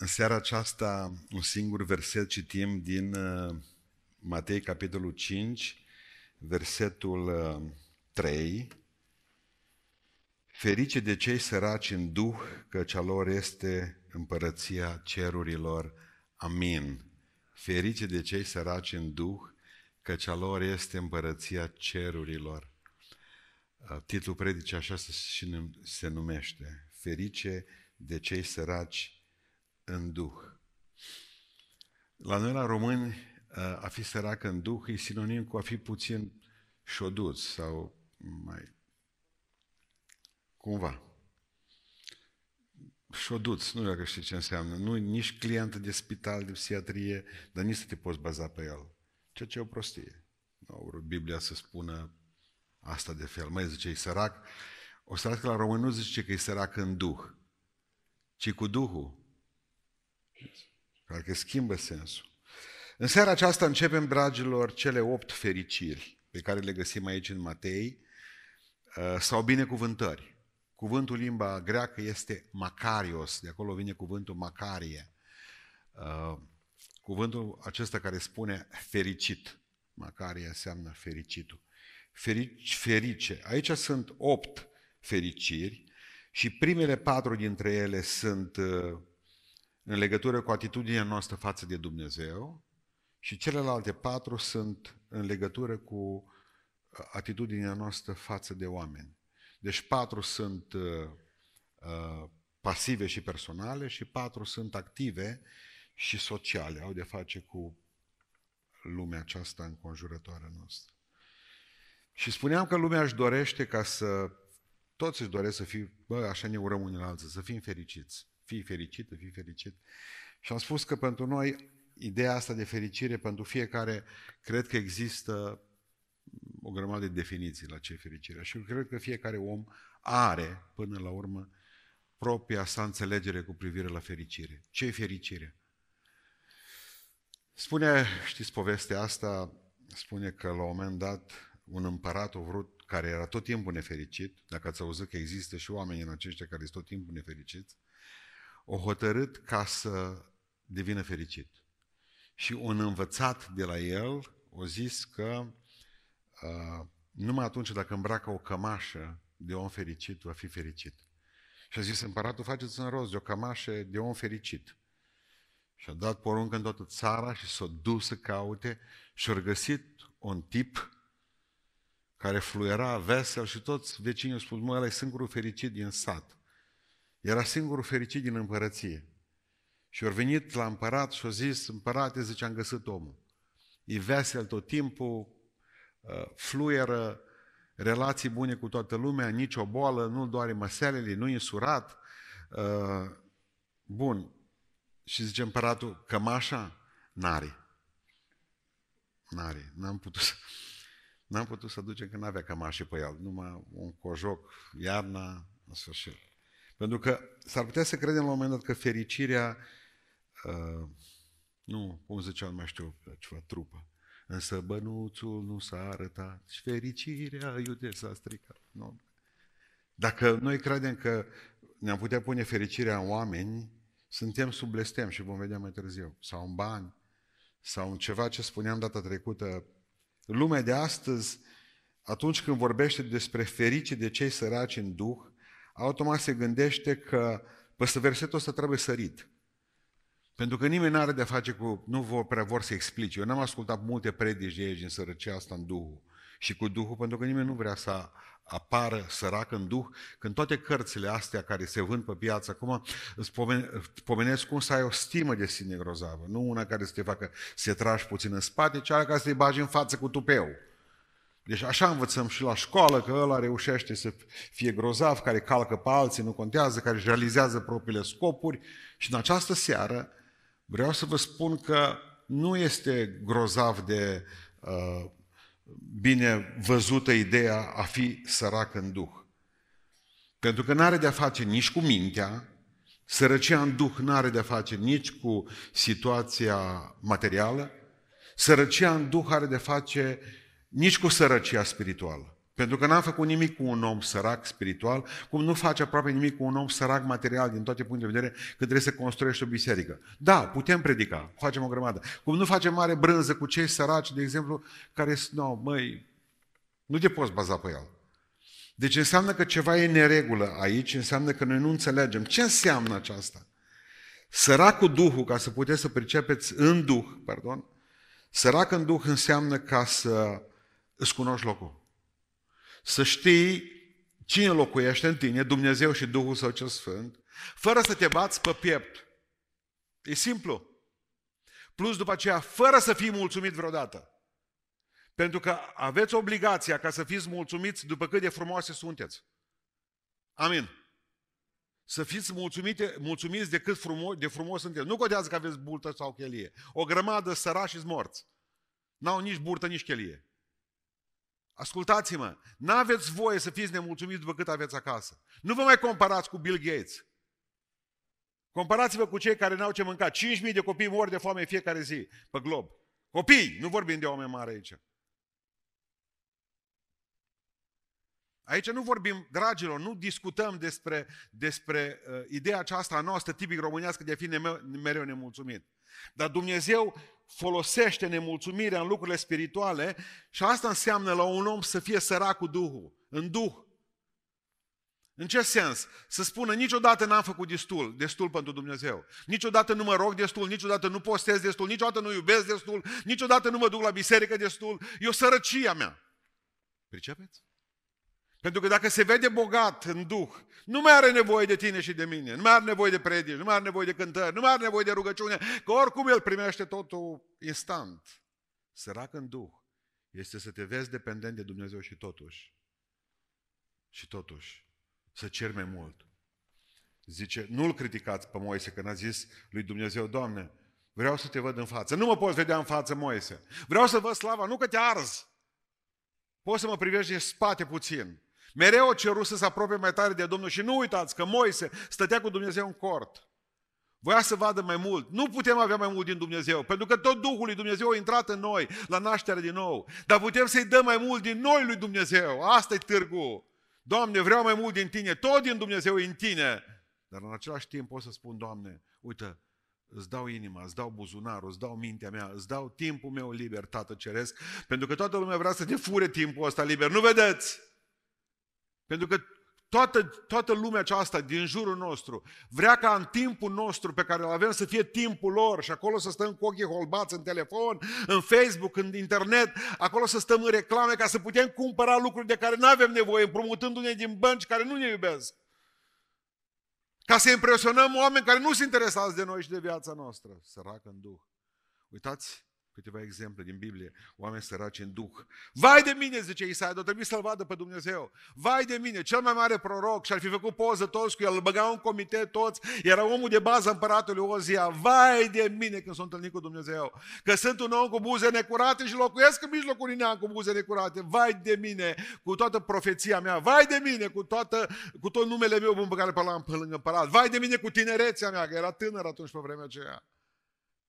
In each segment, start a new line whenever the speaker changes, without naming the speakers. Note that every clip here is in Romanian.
În seara aceasta, un singur verset citim din uh, Matei, capitolul 5, versetul 3. Uh, Ferice de cei săraci în duh, căci a lor este împărăția cerurilor. Amin. Ferice de cei săraci în duh, căci a lor este împărăția cerurilor. Uh, titlul predicii așa se numește. Ferice de cei săraci în Duh. La noi, la români, a fi sărac în Duh e sinonim cu a fi puțin șoduț sau mai... cumva. Șoduț, nu dacă știi ce înseamnă. Nu nici client de spital, de psihiatrie, dar nici să te poți baza pe el. Ceea ce e o prostie. Nu au vrut Biblia să spună asta de fel. Mai zice, e sărac. O sărac la român nu zice că e sărac în Duh, ci cu Duhul. Care schimbă sensul. În seara aceasta începem, dragilor, cele opt fericiri pe care le găsim aici în Matei, uh, sau binecuvântări. Cuvântul limba greacă este Macarios, de acolo vine cuvântul Macarie. Uh, cuvântul acesta care spune fericit. Macarie înseamnă fericitul. Ferici, ferice. Aici sunt opt fericiri și primele patru dintre ele sunt uh, în legătură cu atitudinea noastră față de Dumnezeu și celelalte patru sunt în legătură cu uh, atitudinea noastră față de oameni. Deci patru sunt uh, uh, pasive și personale și patru sunt active și sociale, au de face cu lumea aceasta înconjurătoare noastră. Și spuneam că lumea își dorește ca să, toți își doresc să fie, bă, așa ne urăm unii la alții, să fim fericiți fii fericită, fii fericit. Și am spus că pentru noi ideea asta de fericire, pentru fiecare, cred că există o grămadă de definiții la ce e fericirea. Și eu cred că fiecare om are, până la urmă, propria sa înțelegere cu privire la fericire. Ce e fericire? Spune, știți povestea asta, spune că la un moment dat un împărat a vrut, care era tot timpul nefericit, dacă ați auzit că există și oameni în aceștia care sunt tot timpul nefericiți, o hotărât ca să devină fericit. Și un învățat de la el o zis că uh, numai atunci dacă îmbracă o cămașă de om fericit, va fi fericit. Și a zis, împăratul, faceți în rost de o cămașă de om fericit. Și a dat poruncă în toată țara și s-a dus să caute și a găsit un tip care fluiera vesel și toți vecinii au spus, mă, ăla e singurul fericit din sat. Era singurul fericit din împărăție. Și au venit la împărat și au zis, împărate, zice, am găsit omul. E vesel tot timpul, uh, fluieră, relații bune cu toată lumea, nicio boală, nu doare măselele, nu e surat. Uh, bun. Și zice împăratul, cămașa? N-are. N-are. N-am putut să... N-am putut să ducem că n-avea cămașe pe el, numai un cojoc, iarna, în sfârșit. Pentru că s-ar putea să credem la un moment dat că fericirea, uh, nu, cum zicea, nu mai știu, ceva trupă, însă bănuțul nu s-a arătat și fericirea iute s-a stricat. Nu. Dacă noi credem că ne-am putea pune fericirea în oameni, suntem sub blestem și vom vedea mai târziu. Sau în bani, sau în ceva ce spuneam data trecută. Lumea de astăzi, atunci când vorbește despre ferice de cei săraci în Duh, automat se gândește că peste versetul ăsta trebuie sărit. Pentru că nimeni nu are de face cu, nu vor, prea vor să explice. Eu n-am ascultat multe predici de aici din sărăcia asta în Duhul și cu Duhul, pentru că nimeni nu vrea să apară sărac în Duh, când toate cărțile astea care se vând pe piață, acum îți pomenesc cum să ai o stimă de sine grozavă, nu una care să te facă să te tragi puțin în spate, ci care să te bagi în față cu tupeu. Deci așa învățăm și la școală că ăla reușește să fie grozav, care calcă pe alții, nu contează, care își realizează propriile scopuri. Și în această seară vreau să vă spun că nu este grozav de uh, bine văzută ideea a fi sărac în Duh. Pentru că nu are de-a face nici cu mintea, sărăcia în Duh nu are de-a face nici cu situația materială, sărăcia în Duh are de face nici cu sărăcia spirituală. Pentru că n-am făcut nimic cu un om sărac spiritual, cum nu face aproape nimic cu un om sărac material din toate punctele de vedere, că trebuie să construiești o biserică. Da, putem predica, facem o grămadă. Cum nu facem mare brânză cu cei săraci, de exemplu, care, no, măi, nu te poți baza pe el. Deci înseamnă că ceva e neregulă aici, înseamnă că noi nu înțelegem. Ce înseamnă aceasta? Săracul Duhul, ca să puteți să pricepeți în Duh, pardon, sărac în Duh înseamnă ca să îți cunoști locul. Să știi cine locuiește în tine, Dumnezeu și Duhul Său cel Sfânt, fără să te bați pe piept. E simplu. Plus după aceea, fără să fii mulțumit vreodată. Pentru că aveți obligația ca să fiți mulțumiți după cât de frumoase sunteți. Amin. Să fiți mulțumite, mulțumiți de cât frumos, de frumos sunteți. Nu contează că aveți burtă sau chelie. O grămadă sărași și morți. N-au nici burtă, nici chelie. Ascultați-mă, n-aveți voie să fiți nemulțumiți după cât aveți acasă. Nu vă mai comparați cu Bill Gates. Comparați-vă cu cei care n-au ce mânca. 5.000 de copii mor de foame fiecare zi pe glob. Copii, nu vorbim de oameni mari aici. Aici nu vorbim, dragilor, nu discutăm despre, despre uh, ideea aceasta a noastră tipic românească de a fi mereu nemulțumit. Dar Dumnezeu folosește nemulțumirea în lucrurile spirituale și asta înseamnă la un om să fie sărac cu Duhul, în Duh. În ce sens? Să spună niciodată n-am făcut destul, destul pentru Dumnezeu. Niciodată nu mă rog destul, niciodată nu postez destul, niciodată nu iubesc destul, niciodată nu mă duc la biserică destul. E o sărăcia mea. Pricepeți? Pentru că dacă se vede bogat în Duh, nu mai are nevoie de tine și de mine, nu mai are nevoie de predici, nu mai are nevoie de cântări, nu mai are nevoie de rugăciune, că oricum el primește totul instant. Sărac în Duh este să te vezi dependent de Dumnezeu și totuși, și totuși, să ceri mai mult. Zice, nu-l criticați pe Moise când a zis lui Dumnezeu, Doamne, vreau să te văd în față. Nu mă poți vedea în față, Moise. Vreau să văd slava, nu că te arzi. Poți să mă privești din spate puțin. Mereu o cerut să se apropie mai tare de Domnul și nu uitați că Moise stătea cu Dumnezeu în cort. Voia să vadă mai mult. Nu putem avea mai mult din Dumnezeu, pentru că tot Duhul lui Dumnezeu a intrat în noi, la naștere din nou. Dar putem să-i dăm mai mult din noi lui Dumnezeu. Asta e târgul. Doamne, vreau mai mult din Tine, tot din Dumnezeu e în Tine. Dar în același timp pot să spun, Doamne, uite, îți dau inima, îți dau buzunarul, îți dau mintea mea, îți dau timpul meu liber, Tată Ceresc, pentru că toată lumea vrea să te fure timpul ăsta liber. Nu vedeți? Pentru că toată, toată lumea aceasta din jurul nostru vrea ca în timpul nostru pe care îl avem să fie timpul lor și acolo să stăm cu ochii holbați în telefon, în Facebook, în internet, acolo să stăm în reclame ca să putem cumpăra lucruri de care nu avem nevoie, împrumutându-ne din bănci care nu ne iubesc. Ca să impresionăm oameni care nu sunt interesați de noi și de viața noastră. Sărac în Duh. Uitați Câteva exemple din Biblie, oameni săraci în duh. Vai de mine, zice Isaia, dar trebuie să-L vadă pe Dumnezeu. Vai de mine, cel mai mare proroc și-ar fi făcut poză toți cu el, îl băgau în comitet toți, era omul de bază împăratului Ozia. Vai de mine când s-a întâlnit cu Dumnezeu, că sunt un om cu buze necurate și locuiesc în mijlocul neam cu buze necurate. Vai de mine, cu toată profeția mea, vai de mine, cu, toată, cu tot numele meu bun pe care l-am pe lângă împărat. Vai de mine cu tinerețea mea, că era tânăr atunci pe vremea aceea.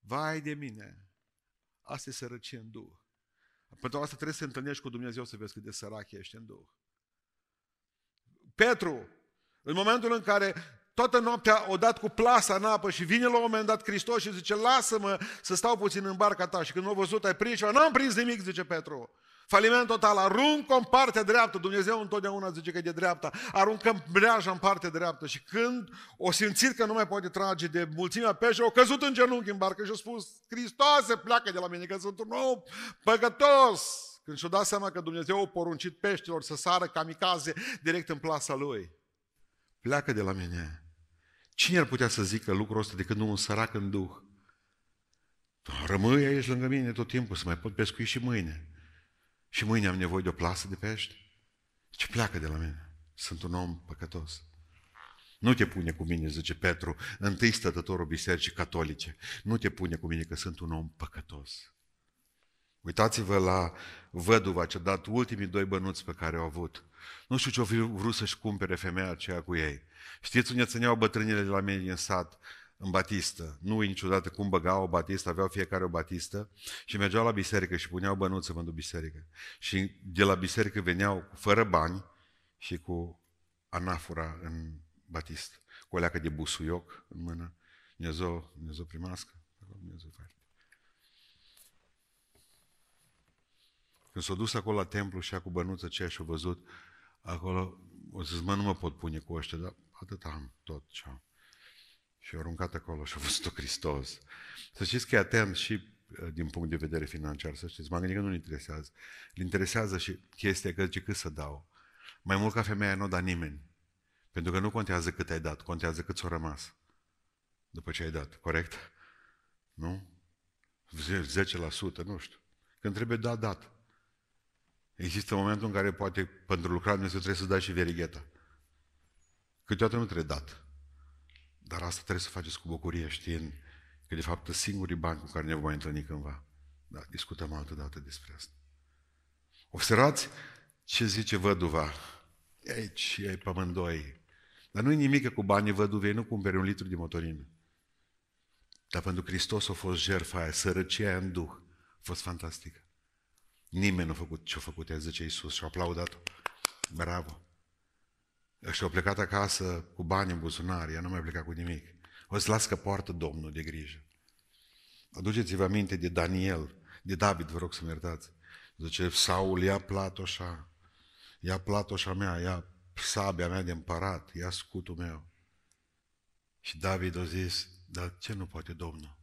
Vai de mine. Asta e sărăcie în Duh. Pentru asta trebuie să te întâlnești cu Dumnezeu să vezi cât de sărac ești în Duh. Petru, în momentul în care toată noaptea o dat cu plasa în apă și vine la un moment dat Hristos și zice, lasă-mă să stau puțin în barca ta. Și când m-a văzut, ai prins ceva? N-am prins nimic, zice Petru. Faliment total, aruncă în partea dreaptă, Dumnezeu întotdeauna zice că e de dreapta, aruncă breaja în partea dreaptă și când o simțit că nu mai poate trage de mulțimea pește, o căzut în genunchi în barcă și a spus, Hristoase, pleacă de la mine, că sunt un om păcătos. Când și-a dat seama că Dumnezeu a poruncit peștilor să sară kamikaze direct în plasa lui. Pleacă de la mine. Cine ar putea să zică lucrul ăsta decât nu un sărac în duh? Rămâi aici lângă mine tot timpul, să mai pot pescui și mâine. Și mâine am nevoie de o plasă de pește. Ce pleacă de la mine? Sunt un om păcătos. Nu te pune cu mine, zice Petru, întâi stătătorul bisericii catolice. Nu te pune cu mine că sunt un om păcătos. Uitați-vă la văduva ce a dat ultimii doi bănuți pe care au avut. Nu știu ce-o fi vrut să-și cumpere femeia aceea cu ei. Știți unde țineau bătrânile de la mine din sat? În batistă. Nu uit niciodată cum băgau o batistă, aveau fiecare o batistă și mergeau la biserică și puneau bănuță pentru biserică. Și de la biserică veneau fără bani și cu anafora în batistă, cu o leacă de busuioc în mână. Dumnezeu, Dumnezeu primască. Dumnezeu face. Când s-a dus acolo la templu și a cu bănuță ce și-a văzut, acolo, o să mă, nu mă pot pune cu ăștia, dar atât am tot ce am. Și a aruncat acolo și a văzut-o Hristos. Să știți că e atent și uh, din punct de vedere financiar, să știți. M-am gândit că nu-l interesează. Îl interesează și chestia că zice cât să dau. Mai mult ca femeia nu da nimeni. Pentru că nu contează cât ai dat, contează cât ți-a rămas. După ce ai dat, corect? Nu? 10%, nu știu. Când trebuie dat, dat. Există momentul în care poate pentru lucrarea Dumnezeu trebuie să dai și verigheta. Câteodată nu trebuie dat. Dar asta trebuie să faceți cu bucurie, știind că de fapt singurii bani cu care ne vom întâlni cândva. Da, discutăm altă dată despre asta. Observați ce zice văduva. Aici e pe amândoi. Dar nu-i nimic cu banii văduvei, nu cumpere un litru de motorină. Dar pentru Hristos a fost jertfa aia, sărăcia în duh. A fost fantastică. Nimeni nu a făcut ce a făcut ea, zice Iisus și a aplaudat-o. Bravo. Și au plecat acasă cu bani în buzunar, ea nu mai plecat cu nimic. O să las că poartă Domnul de grijă. Aduceți-vă aminte de Daniel, de David, vă rog să-mi iertați. Zice, Saul, ia platoșa, ia platoșa mea, ia sabia mea de împărat, ia scutul meu. Și David a zis, dar ce nu poate Domnul?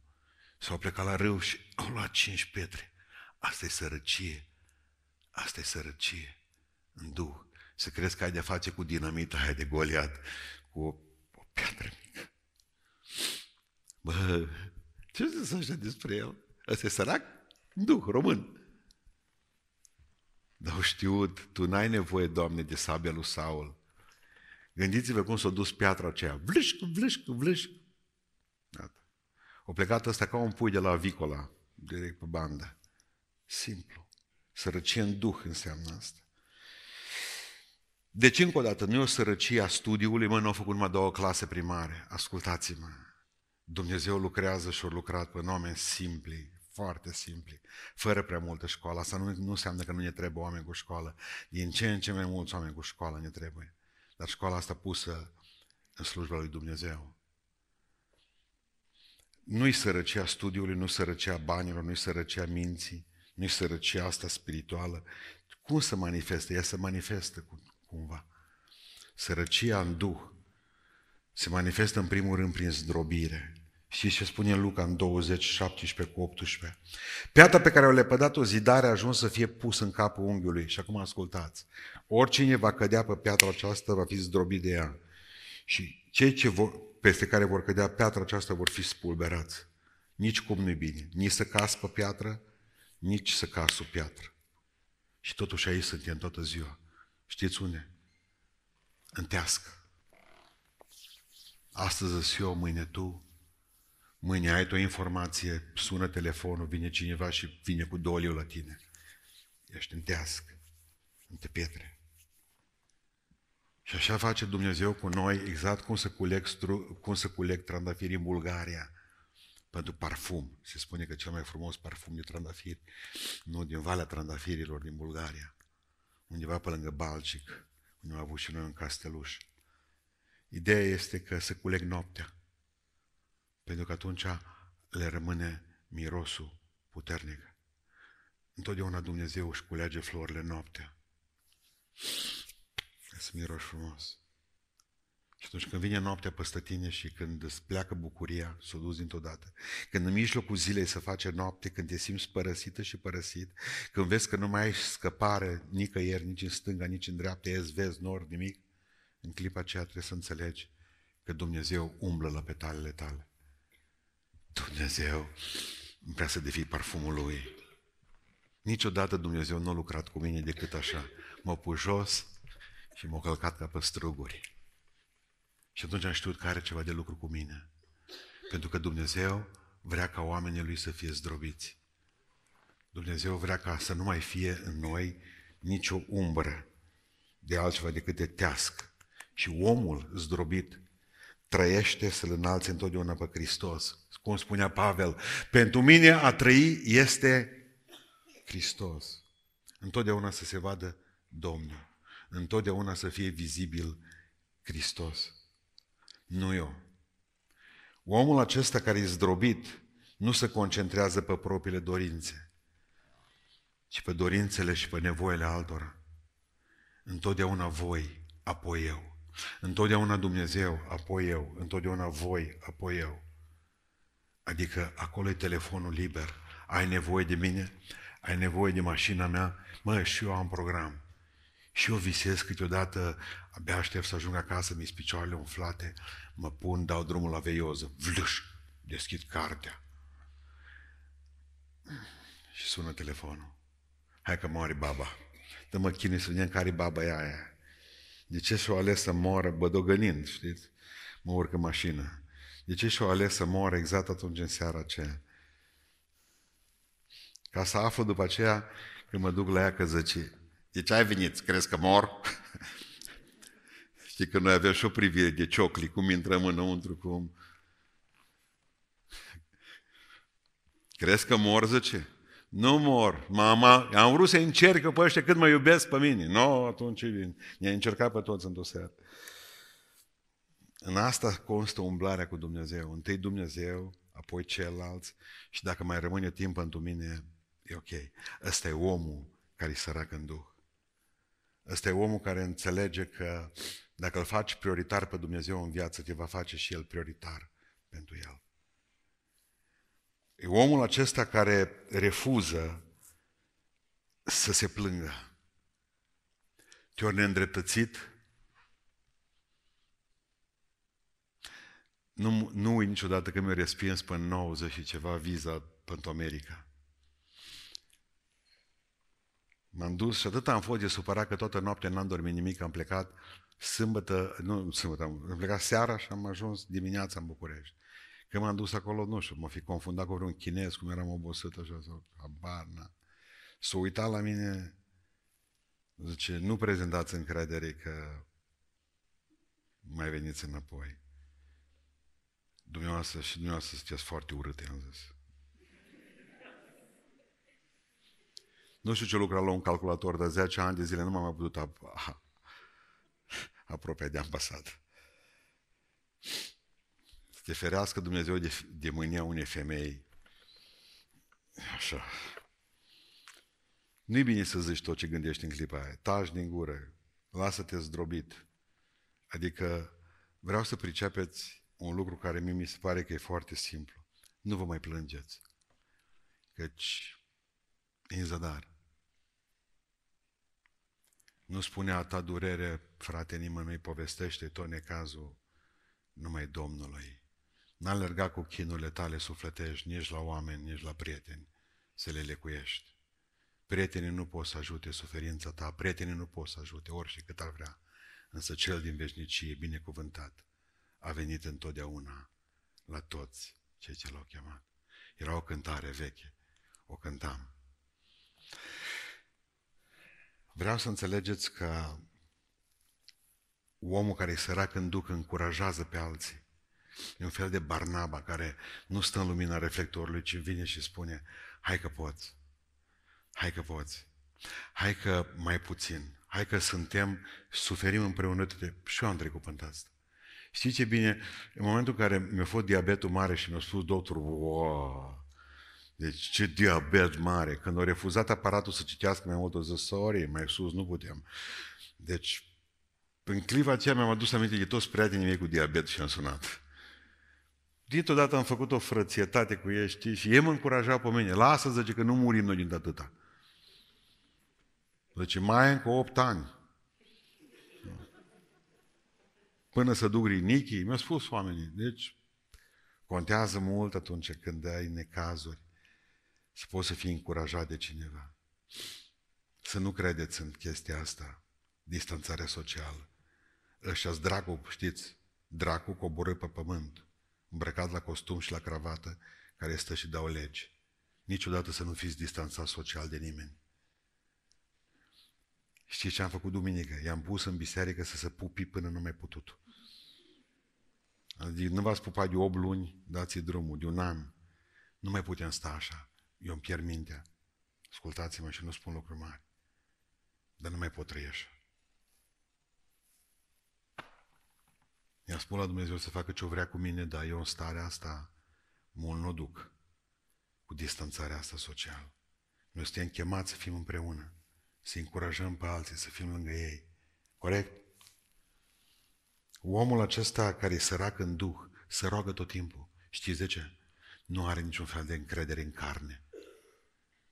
S-au plecat la râu și au luat cinci pietre. Asta e sărăcie. Asta e sărăcie în Duh. Să crezi că ai de face cu dinamita aia de goliat, cu o, o piatră mică. Bă, ce să așa despre el? Ăsta e sărac? Duh, român. Dar au știut, tu n-ai nevoie, Doamne, de sabia lui Saul. Gândiți-vă cum s-a dus piatra aceea. Vlâșc, vlâșc, vlâșc. Gata. O plecat ăsta ca un pui de la Vicola, direct pe bandă. Simplu. Sărăcie în duh înseamnă asta. Deci, încă o dată, nu e o sărăcie a studiului, mă, nu au făcut numai două clase primare. Ascultați-mă. Dumnezeu lucrează și a lucrat pe oameni simpli, foarte simpli, fără prea multă școală. Asta nu, nu înseamnă că nu ne trebuie oameni cu școală. Din ce în ce mai mulți oameni cu școală ne trebuie. Dar școala asta pusă în slujba lui Dumnezeu. Nu-i sărăcia studiului, nu sărăcia banilor, nu-i sărăcia minții, nu-i sărăcia asta spirituală. Cum se manifestă? Ea se manifestă cumva. Sărăcia în Duh se manifestă în primul rând prin zdrobire. Și ce spune Luca în 20, 17 cu 18? Piatra pe care o lepădat o zidare a ajuns să fie pus în capul unghiului. Și acum ascultați. Oricine va cădea pe piatra aceasta va fi zdrobit de ea. Și cei ce vor, peste care vor cădea piatra aceasta vor fi spulberați. Nici cum nu-i bine. Nici să cas pe piatră, nici să cas sub piatră. Și totuși aici suntem toată ziua. Știți unde? În tească. Astăzi îți eu, mâine tu, mâine ai tu o informație, sună telefonul, vine cineva și vine cu două la tine. Ești în tească, între pietre. Și așa face Dumnezeu cu noi, exact cum să culeg, stru, cum să culeg trandafiri în Bulgaria, pentru parfum. Se spune că cel mai frumos parfum de trandafiri, nu din Valea Trandafirilor din Bulgaria, undeva pe lângă Balcic, unde am avut și noi un casteluș. Ideea este că se culeg noaptea, pentru că atunci le rămâne mirosul puternic. Întotdeauna Dumnezeu își culege florile noaptea. Să miroși frumos. Și atunci când vine noaptea peste tine și când îți pleacă bucuria, s-o duci dintr-o dată, când în mijlocul zilei se face noapte, când te simți părăsită și părăsit, când vezi că nu mai ai scăpare nicăieri, nici în stânga, nici în dreapta, est, vezi, nord, nimic, în clipa aceea trebuie să înțelegi că Dumnezeu umblă la petalele tale. Dumnezeu vrea să devii parfumul Lui. Niciodată Dumnezeu nu a lucrat cu mine decât așa. M-a pus jos și m-a călcat ca pe struguri. Și atunci am știut că are ceva de lucru cu mine. Pentru că Dumnezeu vrea ca oamenii Lui să fie zdrobiți. Dumnezeu vrea ca să nu mai fie în noi nicio umbră de altceva decât de tească. Și omul zdrobit trăiește să-L înalți întotdeauna pe Hristos. Cum spunea Pavel, pentru mine a trăi este Hristos. Întotdeauna să se vadă Domnul. Întotdeauna să fie vizibil Hristos. Nu eu. Omul acesta care e zdrobit nu se concentrează pe propriile dorințe, ci pe dorințele și pe nevoile altora. Întotdeauna voi, apoi eu. Întotdeauna Dumnezeu, apoi eu. Întotdeauna voi, apoi eu. Adică acolo e telefonul liber. Ai nevoie de mine? Ai nevoie de mașina mea? Mă, și eu am program. Și eu visez câteodată, abia aștept să ajung acasă, mi picioarele umflate, mă pun, dau drumul la veioză, vlâș, deschid cartea. Și sună telefonul. Hai că moare baba. Dă-mă chinui să vedem care baba e aia. De ce și-o ales să moară bădogănind, știți? Mă urcă mașină. De ce și-o ales să moară exact atunci în seara aceea? Ca să aflu după aceea când mă duc la ea că zice, de ce ai venit? Crezi că mor? Știi că noi avem și o privire de ciocli, cum intrăm înăuntru, cum... Crezi că mor, zice? Nu mor, mama, am vrut să încerc pe ăștia cât mă iubesc pe mine. Nu, no, atunci ne-a încercat pe toți într-o seară. În asta constă umblarea cu Dumnezeu. Întâi Dumnezeu, apoi ceilalți și dacă mai rămâne timp pentru mine, e ok. Ăsta e omul care e sărac în Duh. Ăsta e omul care înțelege că dacă îl faci prioritar pe Dumnezeu în viață, te va face și El prioritar pentru El. E omul acesta care refuză să se plângă. Te-ori neîndreptățit, nu, nu uit niciodată că mi-a respins până 90 și ceva viza pentru America. M-am dus și atât am fost de supărat că toată noaptea n-am dormit nimic, am plecat sâmbătă, nu sâmbătă, am plecat seara și am ajuns dimineața în București. Când m-am dus acolo, nu știu, mă fi confundat cu vreun chinez, cum eram obosit așa, sau habar, na. S-a uitat la mine, zice, nu prezentați încredere că mai veniți înapoi. Dumneavoastră și dumneavoastră sunteți foarte urâte, am zis. Nu știu ce lucra la un calculator de 10 ani de zile, nu m-am mai putut ap- apropia de ambasadă te ferească Dumnezeu de, de mânia unei femei. Așa. Nu-i bine să zici tot ce gândești în clipa aia. Taci din gură. Lasă-te zdrobit. Adică vreau să pricepeți un lucru care mie mi se pare că e foarte simplu. Nu vă mai plângeți. Căci e în zadar. Nu spune a ta durere, frate, nimănui povestește tot necazul numai Domnului. N-a alergat cu chinurile tale sufletești nici la oameni, nici la prieteni să le lecuiești. Prietenii nu pot să ajute suferința ta, prietenii nu pot să ajute orice cât ar vrea, însă cel din veșnicie, binecuvântat, a venit întotdeauna la toți cei ce l-au chemat. Era o cântare veche, o cântam. Vreau să înțelegeți că omul care e sărac în duc încurajează pe alții. E un fel de Barnaba care nu stă în lumina reflectorului, ci vine și spune, hai că poți, hai că poți, hai că mai puțin, hai că suntem, suferim împreună, și eu am trecut pe asta. Știți ce bine? În momentul în care mi-a fost diabetul mare și mi-a spus doctorul, wow, deci ce diabet mare. Când au refuzat aparatul să citească mai mult, o zis, sorry, mai sus nu putem. Deci, în clipa aceea mi-am adus aminte de toți prietenii mei cu diabet și am sunat. Dintr-o dată am făcut o frățietate cu ei, știi, și ei mă încurajat pe mine. Lasă, zice, că nu murim noi din atâta. Zice, mai încă 8 ani. Până să duc rinichii, mi-au spus oamenii. Deci, contează mult atunci când ai necazuri să poți să fii încurajat de cineva. Să nu credeți în chestia asta, distanțarea socială. Ăștia-s dracu, știți, dracu coborâ pe pământ îmbrăcat la costum și la cravată, care stă și dau legi. Niciodată să nu fiți distanțat social de nimeni. Știți ce am făcut duminică? I-am pus în biserică să se pupi până nu mai putut. Adică nu v-ați pupat de 8 luni, dați drumul, de un an. Nu mai putem sta așa. Eu îmi pierd mintea. Ascultați-mă și nu spun lucruri mari. Dar nu mai pot trăi așa. I-am spus la Dumnezeu să facă ce vrea cu mine, dar eu în starea asta mult nu duc cu distanțarea asta socială. Noi suntem chemați să fim împreună, să încurajăm pe alții, să fim lângă ei. Corect? Omul acesta care e sărac în duh, se roagă tot timpul. Știți de ce? Nu are niciun fel de încredere în carne.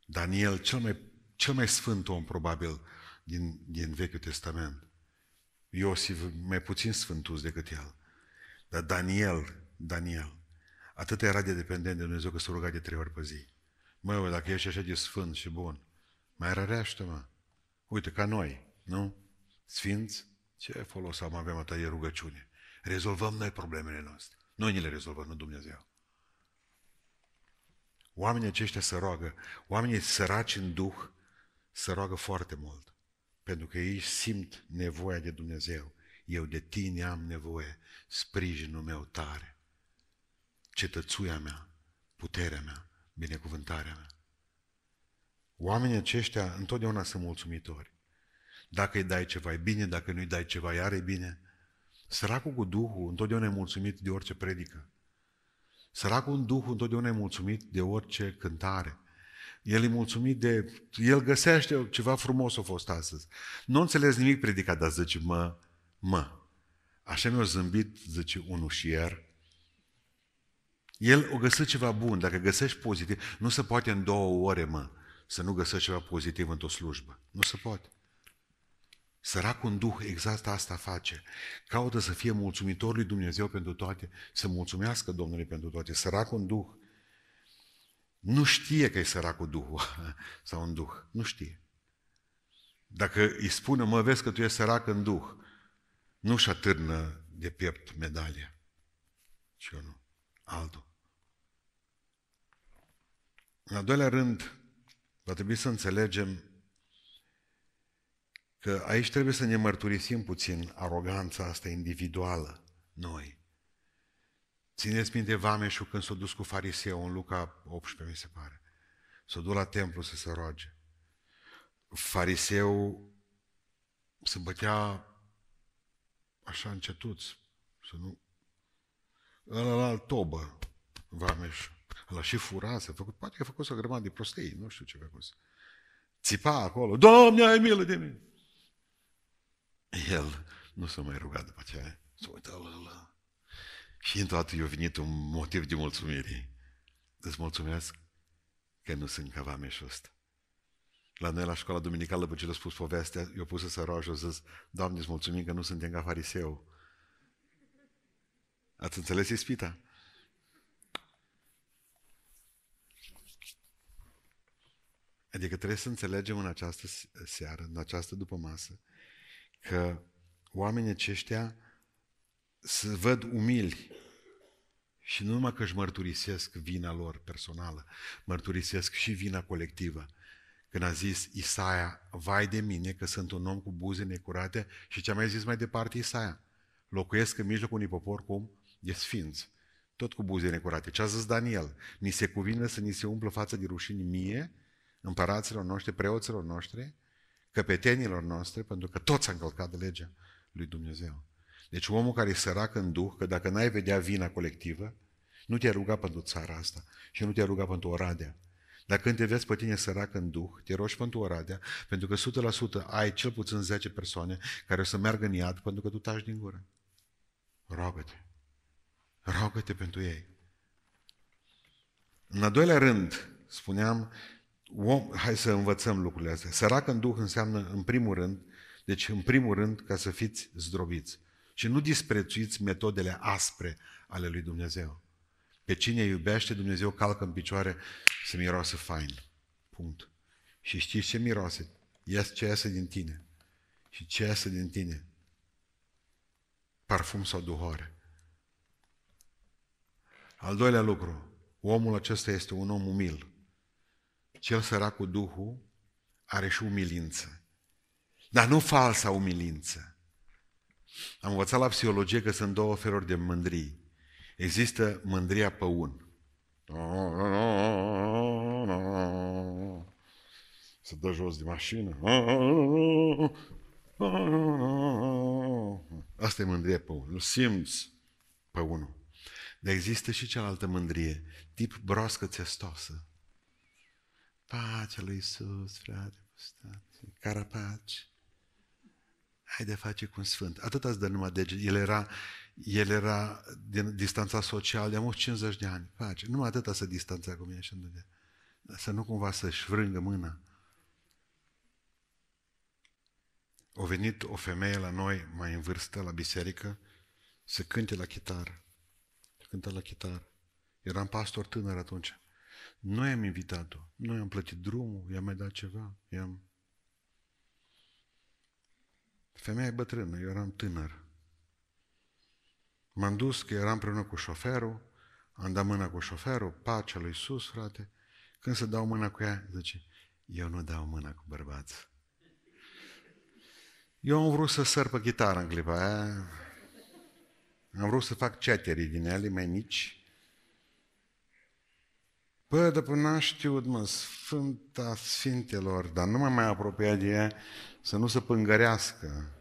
Daniel, cel mai, cel mai sfânt om probabil din, din Vechiul Testament. Iosif, mai puțin sfântus decât el. Dar Daniel, Daniel, atât era de dependent de Dumnezeu că se ruga de trei ori pe zi. Mă, dacă ești așa de sfânt și bun, mai rărește mă. Uite, ca noi, nu? Sfinți, ce folos am avem atât de rugăciune? Rezolvăm noi problemele noastre. Noi ne le rezolvăm, nu Dumnezeu. Oamenii aceștia se roagă, oamenii săraci în duh, se roagă foarte mult. Pentru că ei simt nevoia de Dumnezeu. Eu de tine am nevoie, sprijinul meu tare. Cetățuia mea, puterea mea, binecuvântarea mea. Oamenii aceștia întotdeauna sunt mulțumitori. Dacă îi dai ceva, e bine, dacă nu îi dai ceva, iar e bine. Săracul cu Duhul întotdeauna e mulțumit de orice predică. Săracul în Duhul întotdeauna e mulțumit de orice cântare. El e mulțumit de... El găsește ceva frumos a fost astăzi. Nu înțeles nimic predicat, dar zice, mă, mă. Așa mi-a zâmbit, zice unul și iar. El o găsit ceva bun. Dacă găsești pozitiv, nu se poate în două ore, mă, să nu găsești ceva pozitiv într-o slujbă. Nu se poate. Săracul în Duh exact asta face. Caută să fie mulțumitor lui Dumnezeu pentru toate, să mulțumească Domnului pentru toate. Săracul în Duh nu știe că e săracul Duhul sau în Duh. Nu știe. Dacă îi spune, mă vezi că tu ești sărac în Duh, nu-și atârnă de piept medalia. Și eu nu. Altul. În al doilea rând, va trebui să înțelegem că aici trebuie să ne mărturisim puțin aroganța asta individuală, noi. Țineți minte Vameșul când s-a dus cu fariseu în Luca 18, mi se pare. S-a dus la templu să se roage. Fariseu se bătea așa încetuț, să nu... Ăla la tobă, Vameș. Ăla și fura, s-a făcut, poate că a făcut o grămadă de prostei, nu știu ce a făcut. Țipa acolo, Doamne, ai milă de mine! El nu s-a mai rugat după aceea. S-a uitat la ăla. Și într-o dată i-a venit un motiv de mulțumire. Îți mulțumesc că nu sunt ca vameșul ăsta. La noi la școala duminicală, după ce le-a spus povestea, i-a pus să roage, a zis, Doamne, îți mulțumim că nu suntem ca fariseu. Ați înțeles ispita? Adică trebuie să înțelegem în această seară, în această după masă, că oamenii aceștia se văd umili și nu numai că își mărturisesc vina lor personală, mărturisesc și vina colectivă. Când a zis Isaia, vai de mine că sunt un om cu buze necurate și ce a mai zis mai departe Isaia, locuiesc în mijlocul unui popor cum? De sfinți, tot cu buze necurate. Ce a zis Daniel? Ni se cuvine să ni se umplă față de rușini mie, împăraților noștri, preoților noștri, căpetenilor noastre, pentru că toți au încălcat de legea lui Dumnezeu. Deci omul care e sărac în duh, că dacă n-ai vedea vina colectivă, nu te-ai ruga pentru țara asta și nu te-ai ruga pentru Oradea. Dacă când te vezi pe tine sărac în duh, te rogi pentru Oradea, pentru că 100% ai cel puțin 10 persoane care o să meargă în iad pentru că tu taci din gură. Rogă-te. Rogă-te pentru ei. În al doilea rând, spuneam, om, hai să învățăm lucrurile astea. Sărac în Duh înseamnă, în primul rând, deci în primul rând, ca să fiți zdrobiți. Și nu disprețuiți metodele aspre ale lui Dumnezeu. Pe cine iubește, Dumnezeu calcă în picioare să miroasă fain. Punct. Și știți ce miroase? Ies ce iasă din tine. Și ce iasă din tine? Parfum sau duhoare. Al doilea lucru. Omul acesta este un om umil. Cel sărac cu Duhul are și umilință. Dar nu falsa umilință. Am învățat la psihologie că sunt două feluri de mândrii. Există mândria păun. Să dă jos de mașină. Asta e mândria păun. Nu simți păunul. Dar există și cealaltă mândrie, tip broască țestosă. Pacea lui Iisus, frate, stați, carapaci. Hai de face cu un sfânt. Atât îți dă numai deget. El era, el era din distanța socială de 50 de ani. Pace. Numai atâta să distanța cu mine și îndudea. Să nu cumva să-și vrângă mâna. A venit o femeie la noi, mai în vârstă, la biserică, să cânte la chitară. Să cânte la chitară. Eram pastor tânăr atunci. Noi am invitat-o. Noi am plătit drumul, i-am mai dat ceva. I-am... Femeia e bătrână, eu eram tânăr. M-am dus că eram împreună cu șoferul, am dat mâna cu șoferul, pacea lui sus, frate. Când să dau mâna cu ea, zice, eu nu dau mâna cu bărbați. Eu am vrut să săr pe chitară în clipa aia. Am vrut să fac ceterii din ele mai mici. Bă, dar până n știut, mă, Sfânta Sfintelor, dar nu mă mai apropia de ea să nu se pângărească.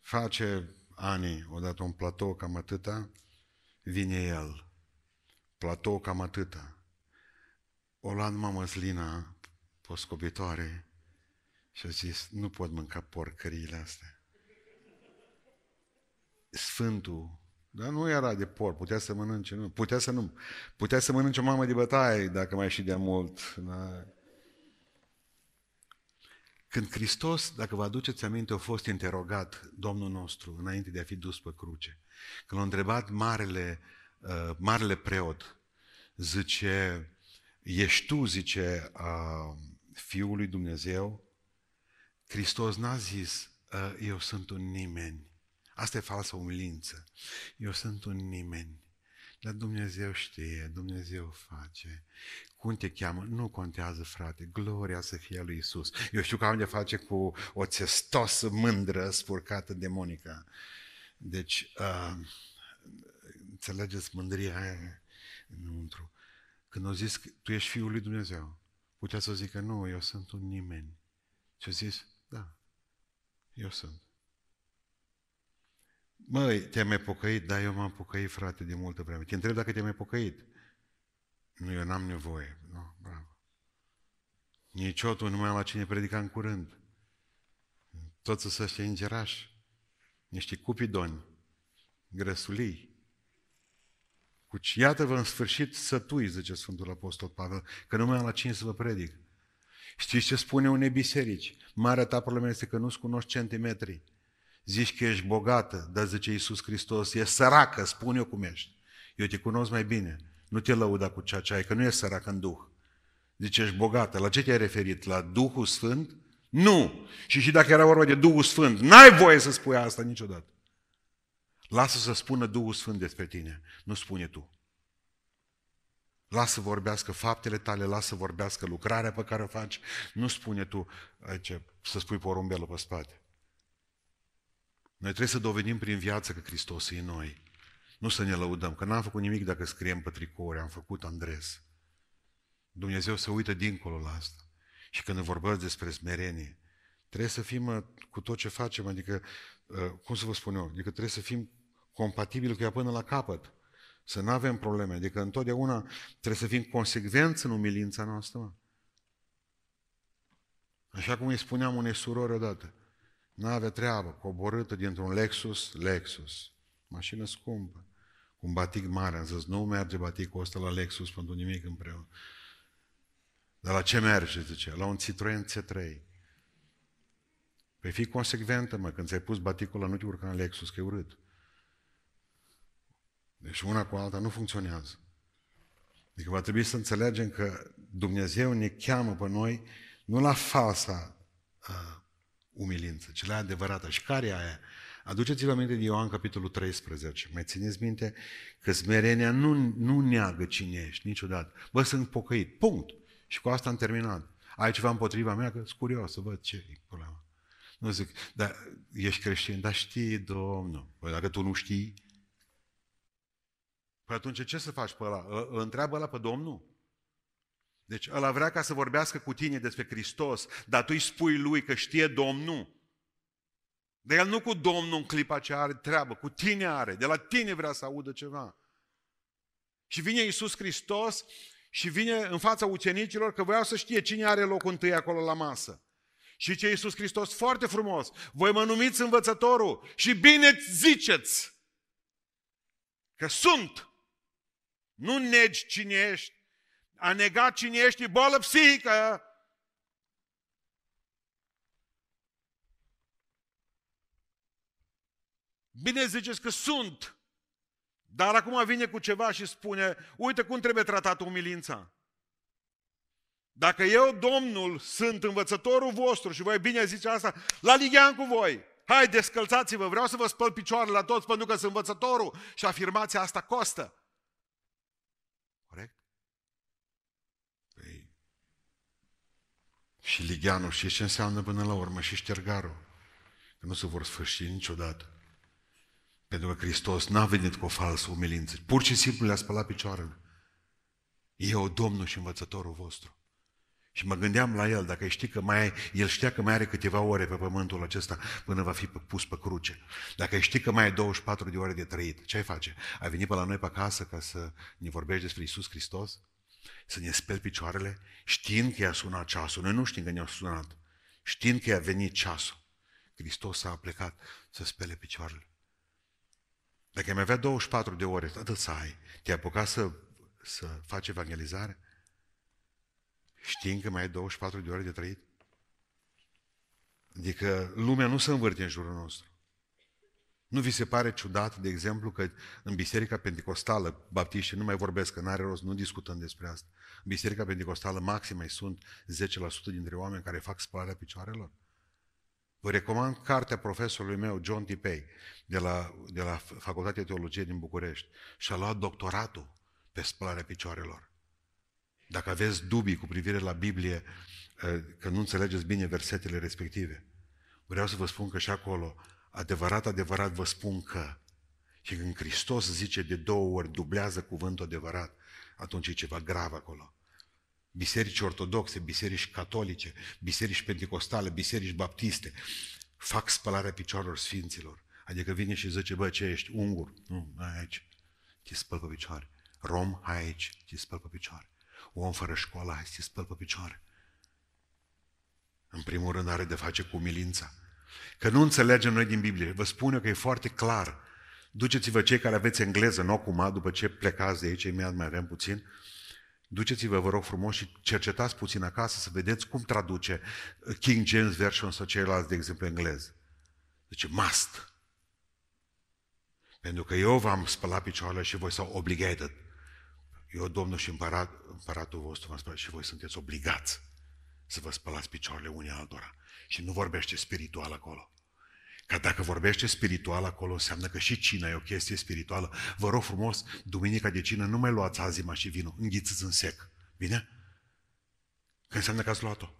Face ani, odată un platou cam atâta, vine el. Platou cam atâta. O luat măslina poscobitoare și a zis, nu pot mânca porcăriile astea. Sfântul, dar nu era de porc, putea să mănânce, nu, putea să nu, putea să mănânce o mamă de bătaie dacă mai și de mult. Da. Când Hristos, dacă vă aduceți aminte, a fost interogat Domnul nostru înainte de a fi dus pe cruce, când l-a întrebat marele, uh, marele preot, zice, ești tu, zice, uh, Fiul lui Dumnezeu, Hristos n-a zis, uh, eu sunt un nimeni. Asta e falsă umilință. Eu sunt un nimeni. Dar Dumnezeu știe, Dumnezeu face. Cum te cheamă? Nu contează, frate. Gloria să fie lui Isus. Eu știu că am de face cu o țestosă mândră spurcată demonică. Deci, uh, înțelegeți mândria aia înăuntru. Când au zis că tu ești Fiul lui Dumnezeu, putea să zică, nu, eu sunt un nimeni. Și a zis, da, eu sunt. Măi, te-ai mai pocăit? Da, eu m-am pocăit, frate, de multă vreme. Te întreb dacă te-ai mai pocăit. Nu, eu n-am nevoie. Nu, bravo. Nici tu nu mai am la cine predica în curând. Toți să ăștia îngerași, niște cupidoni, grăsulii. Cuci, iată-vă în sfârșit sătui, zice Sfântul Apostol Pavel, că nu mai am la cine să vă predic. Știți ce spune unei biserici? Marea ta problemă este că nu-ți cunoști centimetrii. Zici că ești bogată, dar zice Iisus Hristos, e săracă, spun eu cum ești. Eu te cunosc mai bine. Nu te lăuda cu ceea ce ai, că nu e săracă în Duh. Zice, ești bogată. La ce te-ai referit? La Duhul Sfânt? Nu! Și și dacă era vorba de Duhul Sfânt, n-ai voie să spui asta niciodată. Lasă să spună Duhul Sfânt despre tine, nu spune tu. Lasă să vorbească faptele tale, lasă să vorbească lucrarea pe care o faci, nu spune tu aici, să spui porumbelul pe spate. Noi trebuie să dovedim prin viață că Hristos e în noi. Nu să ne lăudăm, că n-am făcut nimic dacă scriem pe tricouri, am făcut Andres. Dumnezeu se uită dincolo la asta. Și când vorbesc despre smerenie, trebuie să fim cu tot ce facem, adică, uh, cum să vă spun eu, adică trebuie să fim compatibili cu ea până la capăt. Să nu avem probleme. Adică întotdeauna trebuie să fim consecvenți în umilința noastră. Așa cum îi spuneam unei surori odată. N-avea treabă, coborâtă dintr-un Lexus, Lexus. Mașină scumpă. Cu un batic mare. Am zis, nu merge baticul ăsta la Lexus pentru nimic împreună. Dar la ce merge, zice? La un Citroen C3. Păi fii consecventă, mă, când ți-ai pus baticul la nu te urca în Lexus, că e urât. Deci una cu alta nu funcționează. Adică va trebui să înțelegem că Dumnezeu ne cheamă pe noi nu la falsa uh, umilință, ci la adevărată. Și care e aia? Aduceți-vă aminte de Ioan, capitolul 13. Mai țineți minte că smerenia nu, nu neagă cine ești niciodată. Bă, sunt pocăit. Punct. Și cu asta am terminat. Ai ceva împotriva mea? Că sunt curios să văd ce e problema. Nu zic, dar ești creștin, dar știi, Domnul. Păi dacă tu nu știi, păi atunci ce să faci pe ăla? Îl întreabă ăla pe Domnul? Deci ăla vrea ca să vorbească cu tine despre Hristos, dar tu îi spui lui că știe Domnul. De el nu cu Domnul în clipa ce are treabă, cu tine are, de la tine vrea să audă ceva. Și vine Iisus Hristos și vine în fața ucenicilor că voiau să știe cine are locul întâi acolo la masă. Și ce Iisus Hristos foarte frumos, voi mă numiți învățătorul și bine ziceți că sunt. Nu negi cine ești. A negat cine ești e boală psihică. Bine ziceți că sunt. Dar acum vine cu ceva și spune, uite cum trebuie tratată umilința. Dacă eu, Domnul, sunt învățătorul vostru și voi bine zice asta, la lighean cu voi. Hai, descălțați-vă, vreau să vă spăl picioarele la toți pentru că sunt învățătorul și afirmația asta costă. Corect? Păi... Și ligheanul, și ce înseamnă până la urmă? Și ștergarul. Că nu se vor sfârși niciodată. Pentru că Hristos n-a venit cu o falsă umilință. Pur și simplu le-a spălat picioarele. Eu, Domnul și învățătorul vostru. Și mă gândeam la el, dacă știi că mai, el știa că mai are câteva ore pe pământul acesta până va fi pus pe cruce. Dacă știi că mai ai 24 de ore de trăit, ce ai face? Ai venit pe la noi pe acasă ca să ne vorbești despre Isus Hristos? Să ne speli picioarele? Știind că i-a sunat ceasul. Noi nu știm că ne-a sunat. Știind că i-a venit ceasul. Hristos a plecat să spele picioarele. Dacă ai avea 24 de ore, atât să ai, te-ai apucat să, să faci evangelizare? Știind că mai ai 24 de ore de trăit? Adică lumea nu se învârte în jurul nostru. Nu vi se pare ciudat, de exemplu, că în Biserica Pentecostală, baptiștii nu mai vorbesc, că n-are rost, nu discutăm despre asta. În Biserica Pentecostală maxim mai sunt 10% dintre oameni care fac spălarea picioarelor. Vă recomand cartea profesorului meu, John Tipei, de la, de la Facultatea Teologie din București. Și-a luat doctoratul pe spălarea picioarelor. Dacă aveți dubii cu privire la Biblie, eh, că nu înțelegeți bine versetele respective, vreau să vă spun că și acolo, adevărat, adevărat vă spun că, și când Hristos zice de două ori, dublează cuvântul adevărat, atunci e ceva grav acolo biserici ortodoxe, biserici catolice, biserici pentecostale, biserici baptiste, fac spălarea picioarelor sfinților. Adică vine și zice, bă, ce ești? Ungur? Nu, hai aici, te spăl pe picioare. Rom, hai aici, te spăl pe picioare. Om fără școală, hai, te spăl pe picioare. În primul rând are de face cu milința. Că nu înțelegem noi din Biblie. Vă spun eu că e foarte clar. Duceți-vă cei care aveți engleză, nu acum, după ce plecați de aici, imediat mai avem puțin, Duceți-vă, vă rog frumos, și cercetați puțin acasă să vedeți cum traduce King James Version sau ceilalți, de exemplu, englez. Zice, must. Pentru că eu v-am spălat picioarele și voi s-au obligated. Eu, Domnul și împărat, împăratul vostru v-am spălat și voi sunteți obligați să vă spălați picioarele unii altora. Și nu vorbește spiritual acolo. Că dacă vorbește spiritual acolo, înseamnă că și cina e o chestie spirituală. Vă rog frumos, duminica de cină nu mai luați azima și vinul, înghițiți în sec. Bine? Că înseamnă că ați luat-o.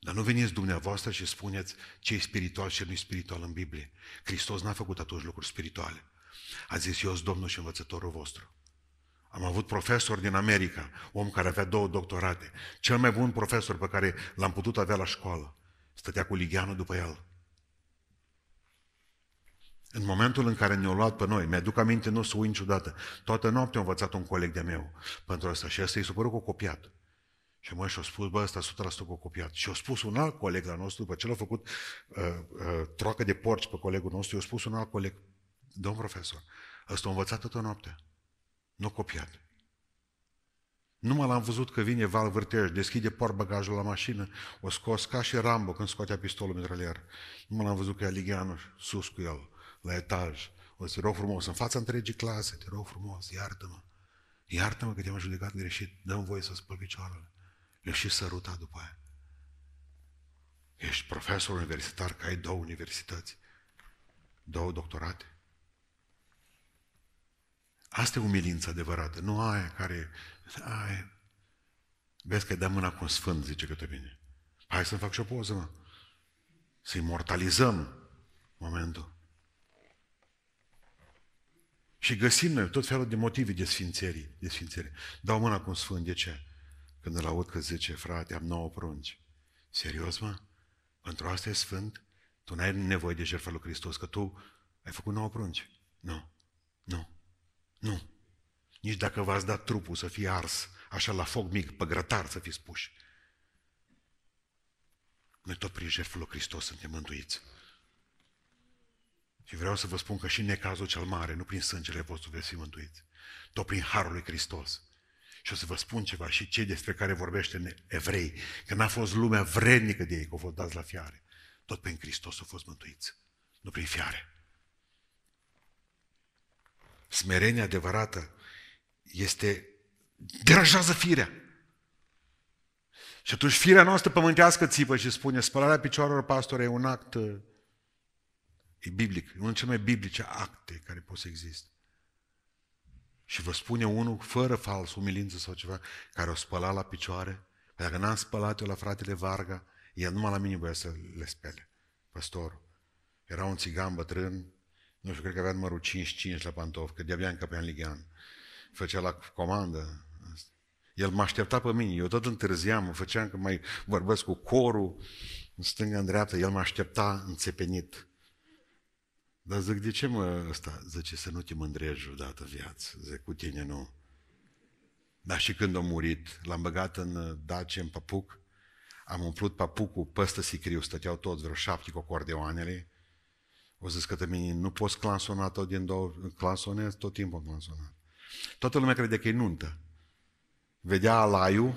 Dar nu veniți dumneavoastră și spuneți ce e spiritual și ce nu e spiritual în Biblie. Hristos n-a făcut atunci lucruri spirituale. A zis, eu sunt Domnul și învățătorul vostru. Am avut profesor din America, om care avea două doctorate. Cel mai bun profesor pe care l-am putut avea la școală. Stătea cu ligheanul după el. În momentul în care ne-au luat pe noi, mi-aduc aminte, nu o să uit niciodată, toată noaptea a învățat un coleg de meu pentru asta și ăsta i s-a părut cu copiat. Și mă și-a spus, bă, ăsta 100% cu copiat. Și a spus un alt coleg la nostru, după ce l-a făcut uh, uh, troacă de porci pe colegul nostru, i-a spus un alt coleg, domn profesor, ăsta a învățat toată noaptea, nu copiat. Numai l-am văzut că vine Val Vârtej, deschide bagajul la mașină, o scos ca și Rambo când scoatea pistolul mitralier. Numai l-am văzut că e Ligheanu sus cu el la etaj. O să te rog frumos, în fața întregii clase, te rog frumos, iartă-mă. Iartă-mă că te-am judecat greșit, dă-mi voie să spăl picioarele. Le și săruta după aia. Ești profesor universitar, că ai două universități, două doctorate. Asta e umilința adevărată, nu aia care... Aia. Vezi că dă mâna cu un sfânt, zice că te bine. Hai să-mi fac și o poză, mă. să imortalizăm momentul. Și găsim noi tot felul de motive de sfințerii, de sfințerii. Dau mâna cu un sfânt, de ce? Când îl aud că zice, frate, am nouă prunci. Serios, mă? Pentru asta e sfânt? Tu n-ai nevoie de jertfa lui Hristos, că tu ai făcut nouă prunci. Nu, nu, nu. Nici dacă v-ați dat trupul să fie ars, așa la foc mic, pe grătar să fiți puși. Noi tot prin jertful lui Hristos suntem mântuiți. Și vreau să vă spun că și în necazul cel mare, nu prin sângele vostru veți fi mântuiți, tot prin Harul lui Hristos. Și o să vă spun ceva, și cei despre care vorbește evrei, că n-a fost lumea vrednică de ei, că au fost dați la fiare. Tot prin Hristos au fost mântuiți, nu prin fiare. Smerenia adevărată este, deranjează firea. Și atunci firea noastră pământească țipă și spune, spălarea picioarelor pastor e un act E biblic, e unul dintre cele mai biblice acte care pot să existe. Și vă spune unul, fără fals, umilință sau ceva, care o spăla la picioare, dacă n-am spălat eu la fratele Varga, el numai la mine voia să le spele. Păstorul. Era un țigan bătrân, nu știu, cred că avea numărul 5-5 la pantof, că de-abia încăpea în Ligian. Făcea la comandă. El mă aștepta pe mine, eu tot întârziam, mă făceam că mai vorbesc cu corul, în stânga, în dreapta, el mă aștepta înțepenit. Dar zic, de ce mă ăsta? Zice, să nu te mândrești odată viață. Zic, cu tine nu. Dar și când a murit, l-am băgat în dace, în papuc, am umplut papucul, păstă sicriu, stăteau toți vreo șapte cu acordeoanele. O zis că mine, nu poți clansona tot din două, clansonez tot timpul clansonat. Toată lumea crede că e nuntă. Vedea alaiul,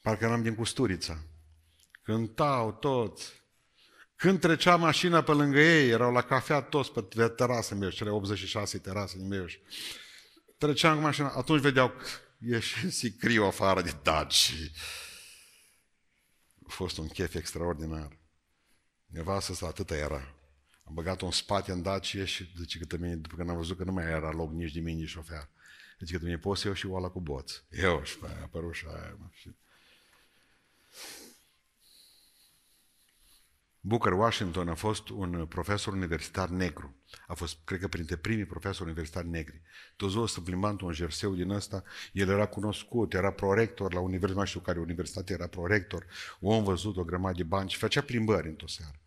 parcă eram din Custurița. Cântau toți, când trecea mașina pe lângă ei, erau la cafea toți pe terase în Beiuș, cele 86 terase din Beiuș. Treceam cu mașina, atunci vedeau că ieși sicriu afară de daci. A fost un chef extraordinar. Nevastă să atâta era. Am băgat un spate în dacie și zice că mine, după când am văzut că nu mai era loc nici de mine, nici șofer. Zice că mine, poți să iau și oala cu boț. Eu și pe aia, apărut și aia. Mă, și Booker Washington a fost un profesor universitar negru. A fost, cred că, printre primii profesori universitari negri. Toți o să plimbant un jerseu din ăsta, el era cunoscut, era prorector la universitate, nu știu care universitate era prorector, om văzut o grămadă de bani și făcea plimbări într-o seară.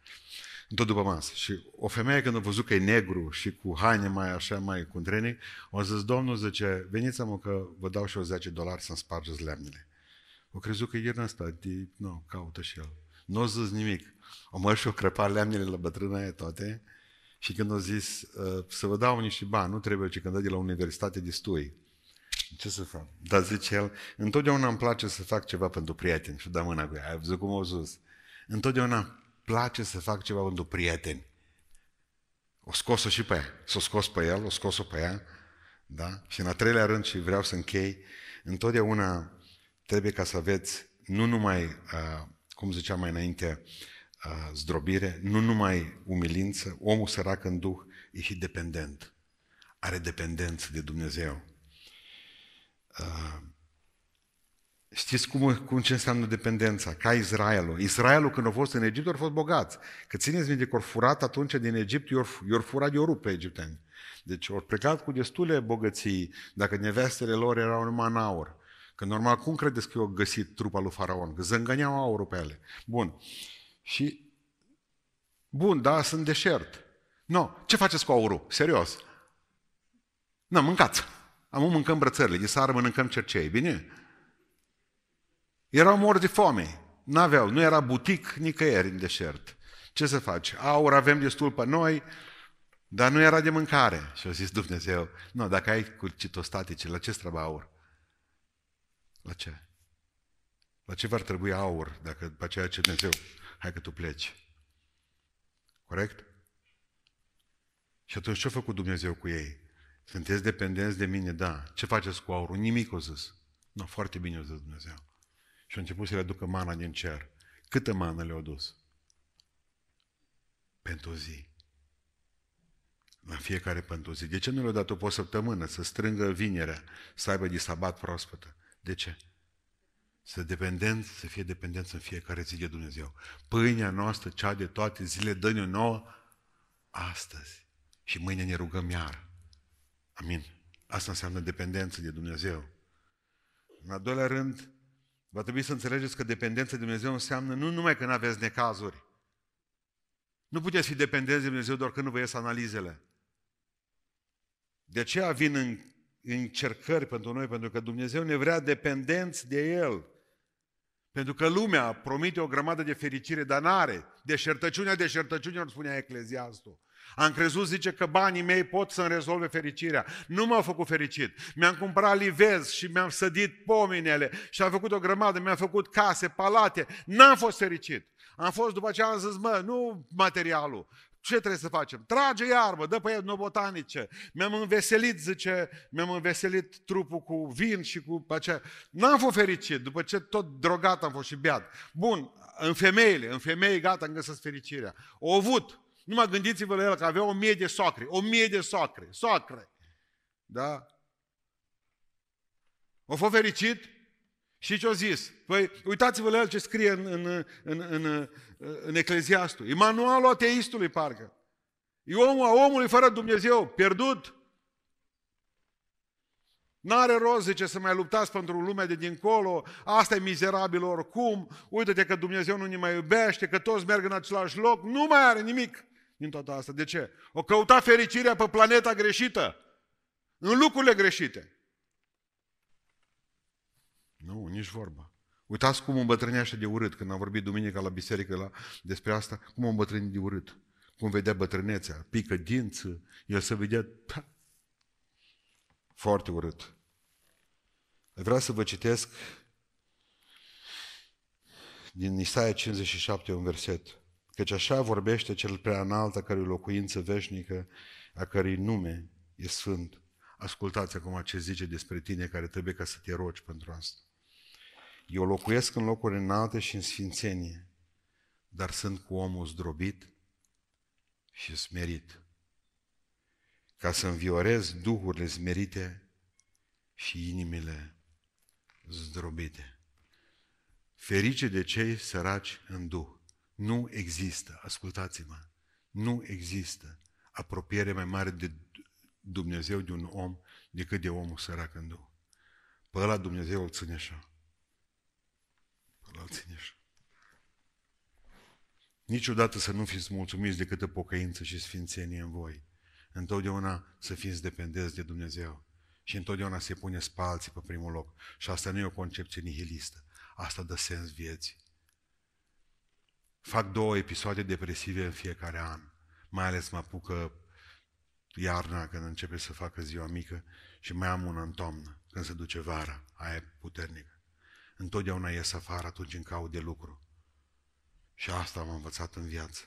Tot după masă. Și o femeie când a văzut că e negru și cu haine mai așa, mai cu trenic, a zis, domnul zice, veniți-mă că vă dau și o 10 dolari să-mi spargeți lemnele. O crezut că e în ăsta, de, nu, caută și el. Nu a zis nimic. O mă și o crăpa lemnele la bătrâna aia toate și când a zis ă, să vă dau niște bani, nu trebuie ce când dă de la universitate destui. Ce să fac? Dar zice el, întotdeauna îmi place să fac ceva pentru prieteni. Și da mâna cu ea, ai văzut cum au zis? Întotdeauna îmi place să fac ceva pentru prieteni. O scos-o și pe ea. S-o scos pe el, o scos-o pe ea. Da? Și în a treilea rând, și vreau să închei, întotdeauna trebuie ca să aveți nu numai, uh, cum ziceam mai înainte, zdrobire, nu numai umilință, omul sărac în duh e și dependent. Are dependență de Dumnezeu. Știți cum, cum ce înseamnă dependența? Ca Israelul. Israelul când a fost în Egipt, au fost bogați. Că țineți minte că au furat atunci din Egipt, i-au furat de rup pe egipteni. Deci au plecat cu destule bogății, dacă nevestele lor erau numai în aur. Că normal, cum credeți că au găsit trupa lui Faraon? Că zângăneau aurul pe ele. Bun. Și, bun, da, sunt deșert. Nu, no. ce faceți cu aurul? Serios. Nu, mâncați. Am mâncăm brățările, de sară mâncăm cercei, bine? Erau morți de foame. N-aveau, nu era butic nicăieri în deșert. Ce să faci? Aur avem destul pe noi, dar nu era de mâncare. Și a zis Dumnezeu, nu, dacă ai cu citostatice, la ce trebuie aur? La ce? La ce v-ar trebui aur dacă după aceea ce Dumnezeu hai că tu pleci. Corect? Și atunci ce a făcut Dumnezeu cu ei? Sunteți dependenți de mine? Da. Ce faceți cu aurul? Nimic o zis. Nu, foarte bine o zis Dumnezeu. Și a început să le aducă mana din cer. Câtă mană le-au dus? Pentru o zi. La fiecare pentru o zi. De ce nu le-au dat o săptămână să strângă vinerea, să aibă de sabat proaspătă? De ce? Să dependenți, să fie dependenți în fiecare zi de Dumnezeu. Pâinea noastră, cea de toate zile, dă-ne nouă astăzi. Și mâine ne rugăm iar. Amin. Asta înseamnă dependență de Dumnezeu. În al doilea rând, va trebui să înțelegeți că dependența de Dumnezeu înseamnă nu numai că nu aveți necazuri. Nu puteți fi dependenți de Dumnezeu doar că nu vă ies analizele. De aceea vin în încercări pentru noi, pentru că Dumnezeu ne vrea dependenți de El. Pentru că lumea promite o grămadă de fericire, dar n-are. Deșertăciunea deșertăciunilor, spunea Ecleziastul. Am crezut, zice, că banii mei pot să-mi rezolve fericirea. Nu m-au făcut fericit. Mi-am cumpărat livez și mi-am sădit pominele și am făcut o grămadă, mi-am făcut case, palate. N-am fost fericit. Am fost după ce am zis, mă, nu materialul, ce trebuie să facem? Trage iarbă, dă pe el botanice. Mi-am înveselit, zice, mi-am înveselit trupul cu vin și cu aceea. N-am fost fericit, după ce tot drogat am fost și beat. Bun, în femeile, în femei gata, am găsit fericirea. O avut. Numai gândiți-vă la el că avea o mie de socre. O mie de socre. Socre. Da? O fost fericit? Și ce-o zis? Păi, uitați-vă la el ce scrie în, în, în, în, în Ecleziastul. E manualul ateistului, parcă. E omul a omului fără Dumnezeu, pierdut. N-are rost, zice, să mai luptați pentru lumea de dincolo, asta e mizerabil oricum, uite-te că Dumnezeu nu ne mai iubește, că toți merg în același loc, nu mai are nimic din toată asta. De ce? O căuta fericirea pe planeta greșită, în lucrurile greșite. Nu, nici vorba. Uitați cum îmbătrânește de urât, când am vorbit duminica la biserică la, despre asta, cum o îmbătrâni de urât. Cum vedea bătrânețea, pică dință, el se vedea pa, foarte urât. Vreau să vă citesc din Isaia 57 un verset. Căci așa vorbește cel prea înalt, a cărui locuință veșnică, a cărui nume e sfânt. Ascultați acum ce zice despre tine care trebuie ca să te rogi pentru asta. Eu locuiesc în locuri înalte și în sfințenie, dar sunt cu omul zdrobit și smerit, ca să înviorez duhurile smerite și inimile zdrobite. Ferice de cei săraci în duh. Nu există, ascultați-mă, nu există apropiere mai mare de Dumnezeu de un om decât de omul sărac în duh. Pe ăla Dumnezeu îl ține așa îl țineș așa. Niciodată să nu fiți mulțumiți de câtă pocăință și sfințenie în voi. Întotdeauna să fiți dependenți de Dumnezeu. Și întotdeauna se pune spalții pe primul loc. Și asta nu e o concepție nihilistă. Asta dă sens vieții. Fac două episoade depresive în fiecare an. Mai ales mă apucă iarna când începe să facă ziua mică și mai am una în toamnă, când se duce vara, aia e puternică întotdeauna ies afară atunci când caut de lucru. Și asta am învățat în viață.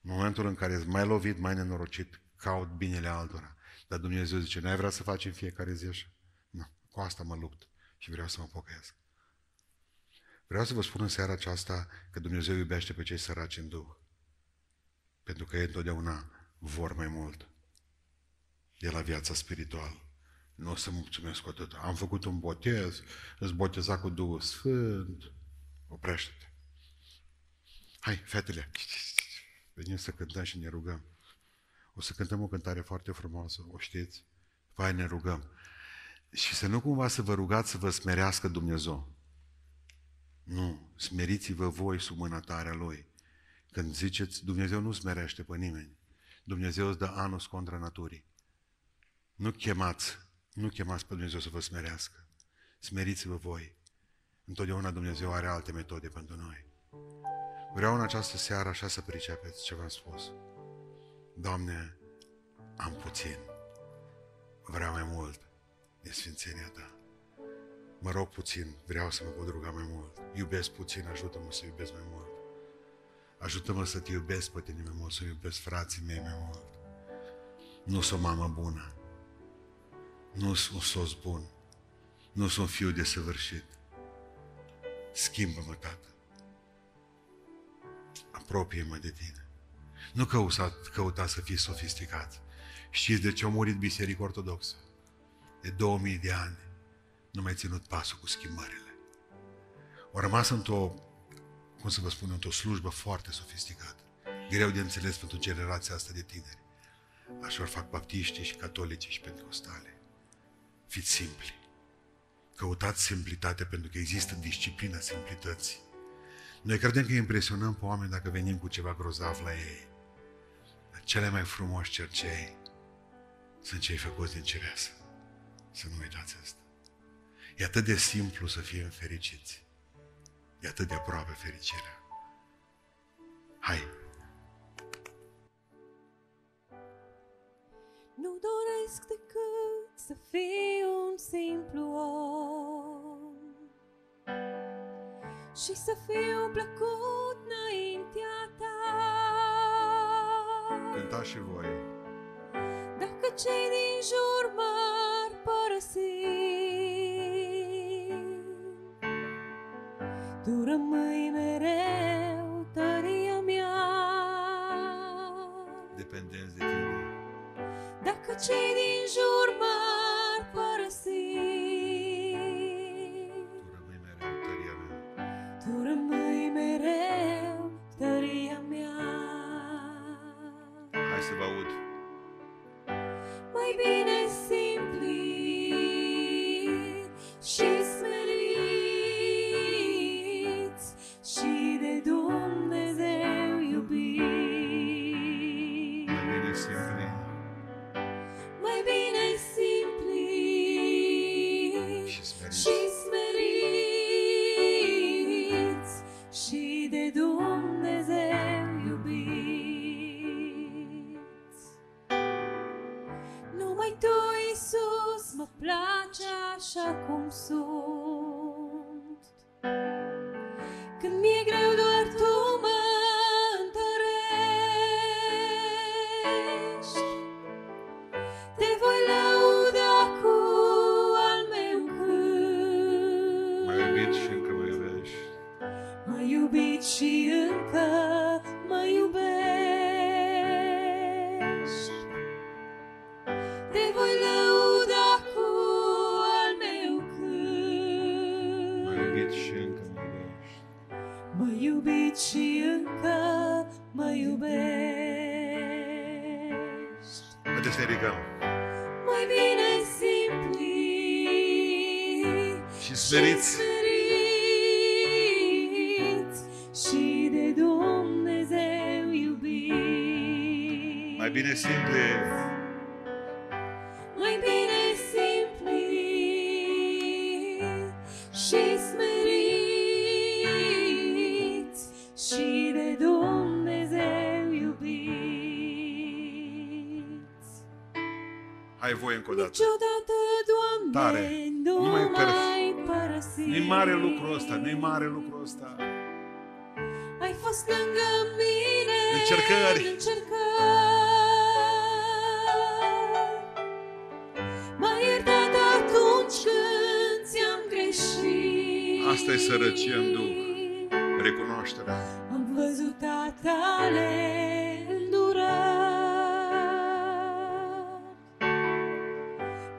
În momentul în care ești mai lovit, mai nenorocit, caut binele altora. Dar Dumnezeu zice, n-ai vrea să faci în fiecare zi așa? Nu, cu asta mă lupt și vreau să mă pocăiesc. Vreau să vă spun în seara aceasta că Dumnezeu iubește pe cei săraci în Duh. Pentru că ei întotdeauna vor mai mult de la viața spirituală. Nu o să mulțumesc cu atât. Am făcut un botez, îți boteza cu Duhul Sfânt. Oprește-te. Hai, fetele, venim să cântăm și ne rugăm. O să cântăm o cântare foarte frumoasă, o știți? Vai, ne rugăm. Și să nu cumva să vă rugați să vă smerească Dumnezeu. Nu, smeriți-vă voi sub mâna tare Lui. Când ziceți, Dumnezeu nu smerește pe nimeni. Dumnezeu îți dă anus contra naturii. Nu chemați nu chemați pe Dumnezeu să vă smerească. Smeriți-vă voi. Întotdeauna Dumnezeu are alte metode pentru noi. Vreau în această seară așa să pricepeți ce v-am spus. Doamne, am puțin. Vreau mai mult de Sfințenia Ta. Mă rog puțin, vreau să mă pot ruga mai mult. Iubesc puțin, ajută-mă să iubesc mai mult. Ajută-mă să te iubesc pe tine mai mult, să iubesc frații mei mai mult. Nu sunt o mamă bună, nu sunt un soț bun. Nu sunt fiu de săvârșit. Schimbă-mă, Tată. Apropie-mă de tine. Nu căuta, căuta să fii sofisticat. Știți de ce a murit Biserica Ortodoxă? De 2000 de ani nu mai ținut pasul cu schimbările. au rămas într-o, cum să vă spun, într-o slujbă foarte sofisticată. Greu de înțeles pentru generația asta de tineri. Așa fac baptiștii și catolici și pentecostale. Fiți simpli. Căutați simplitate pentru că există disciplina simplității. Noi credem că impresionăm pe oameni dacă venim cu ceva grozav la ei. Dar cele mai frumoși cercei sunt cei făcuți din cireasă. Să nu uitați asta. E atât de simplu să fim fericiți. E atât de aproape fericirea. Hai!
Nu doresc decât să fiu un simplu om Și să fiu plăcut înaintea ta
Cântați și voi.
Dacă cei din jur m-ar părăsi Tu rămâi mereu cei din jur m-ar părăsi
Tu rămâi mereu tăria mea.
Tu rămâi mereu tăria mea
Hai să vă aud.
Mai bine simpli și
Mai bine simpli și smeriți
și de Dumnezeu iubiți.
Hai voi încă o dată.
Niciodată, Doamne,
Tare.
nu
Nu mai
mai
părăsi.
părăsi.
Nu-i mare lucrul ăsta, nu-i mare lucrul ăsta.
Ai fost lângă mine
Încercări.
în încercări.
Asta e sărăcie în duh. Recunoașterea.
Am văzut a tale îndurări.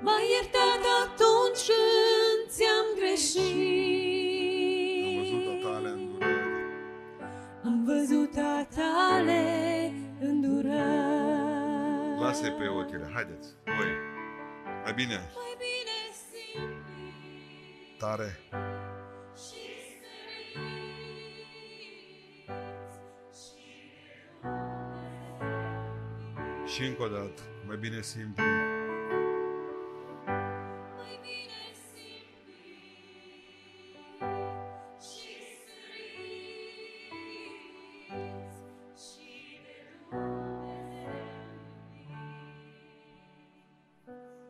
M-ai iertat atunci când ți-am greșit.
Am văzut a tale îndurări.
Am văzut a tale îndurări.
Lasă-i pe otile. Haideți. Voi. Mai bine.
Mai bine simpli
Tare.
Și
Și încă o dată. Mai bine simplu.
Mai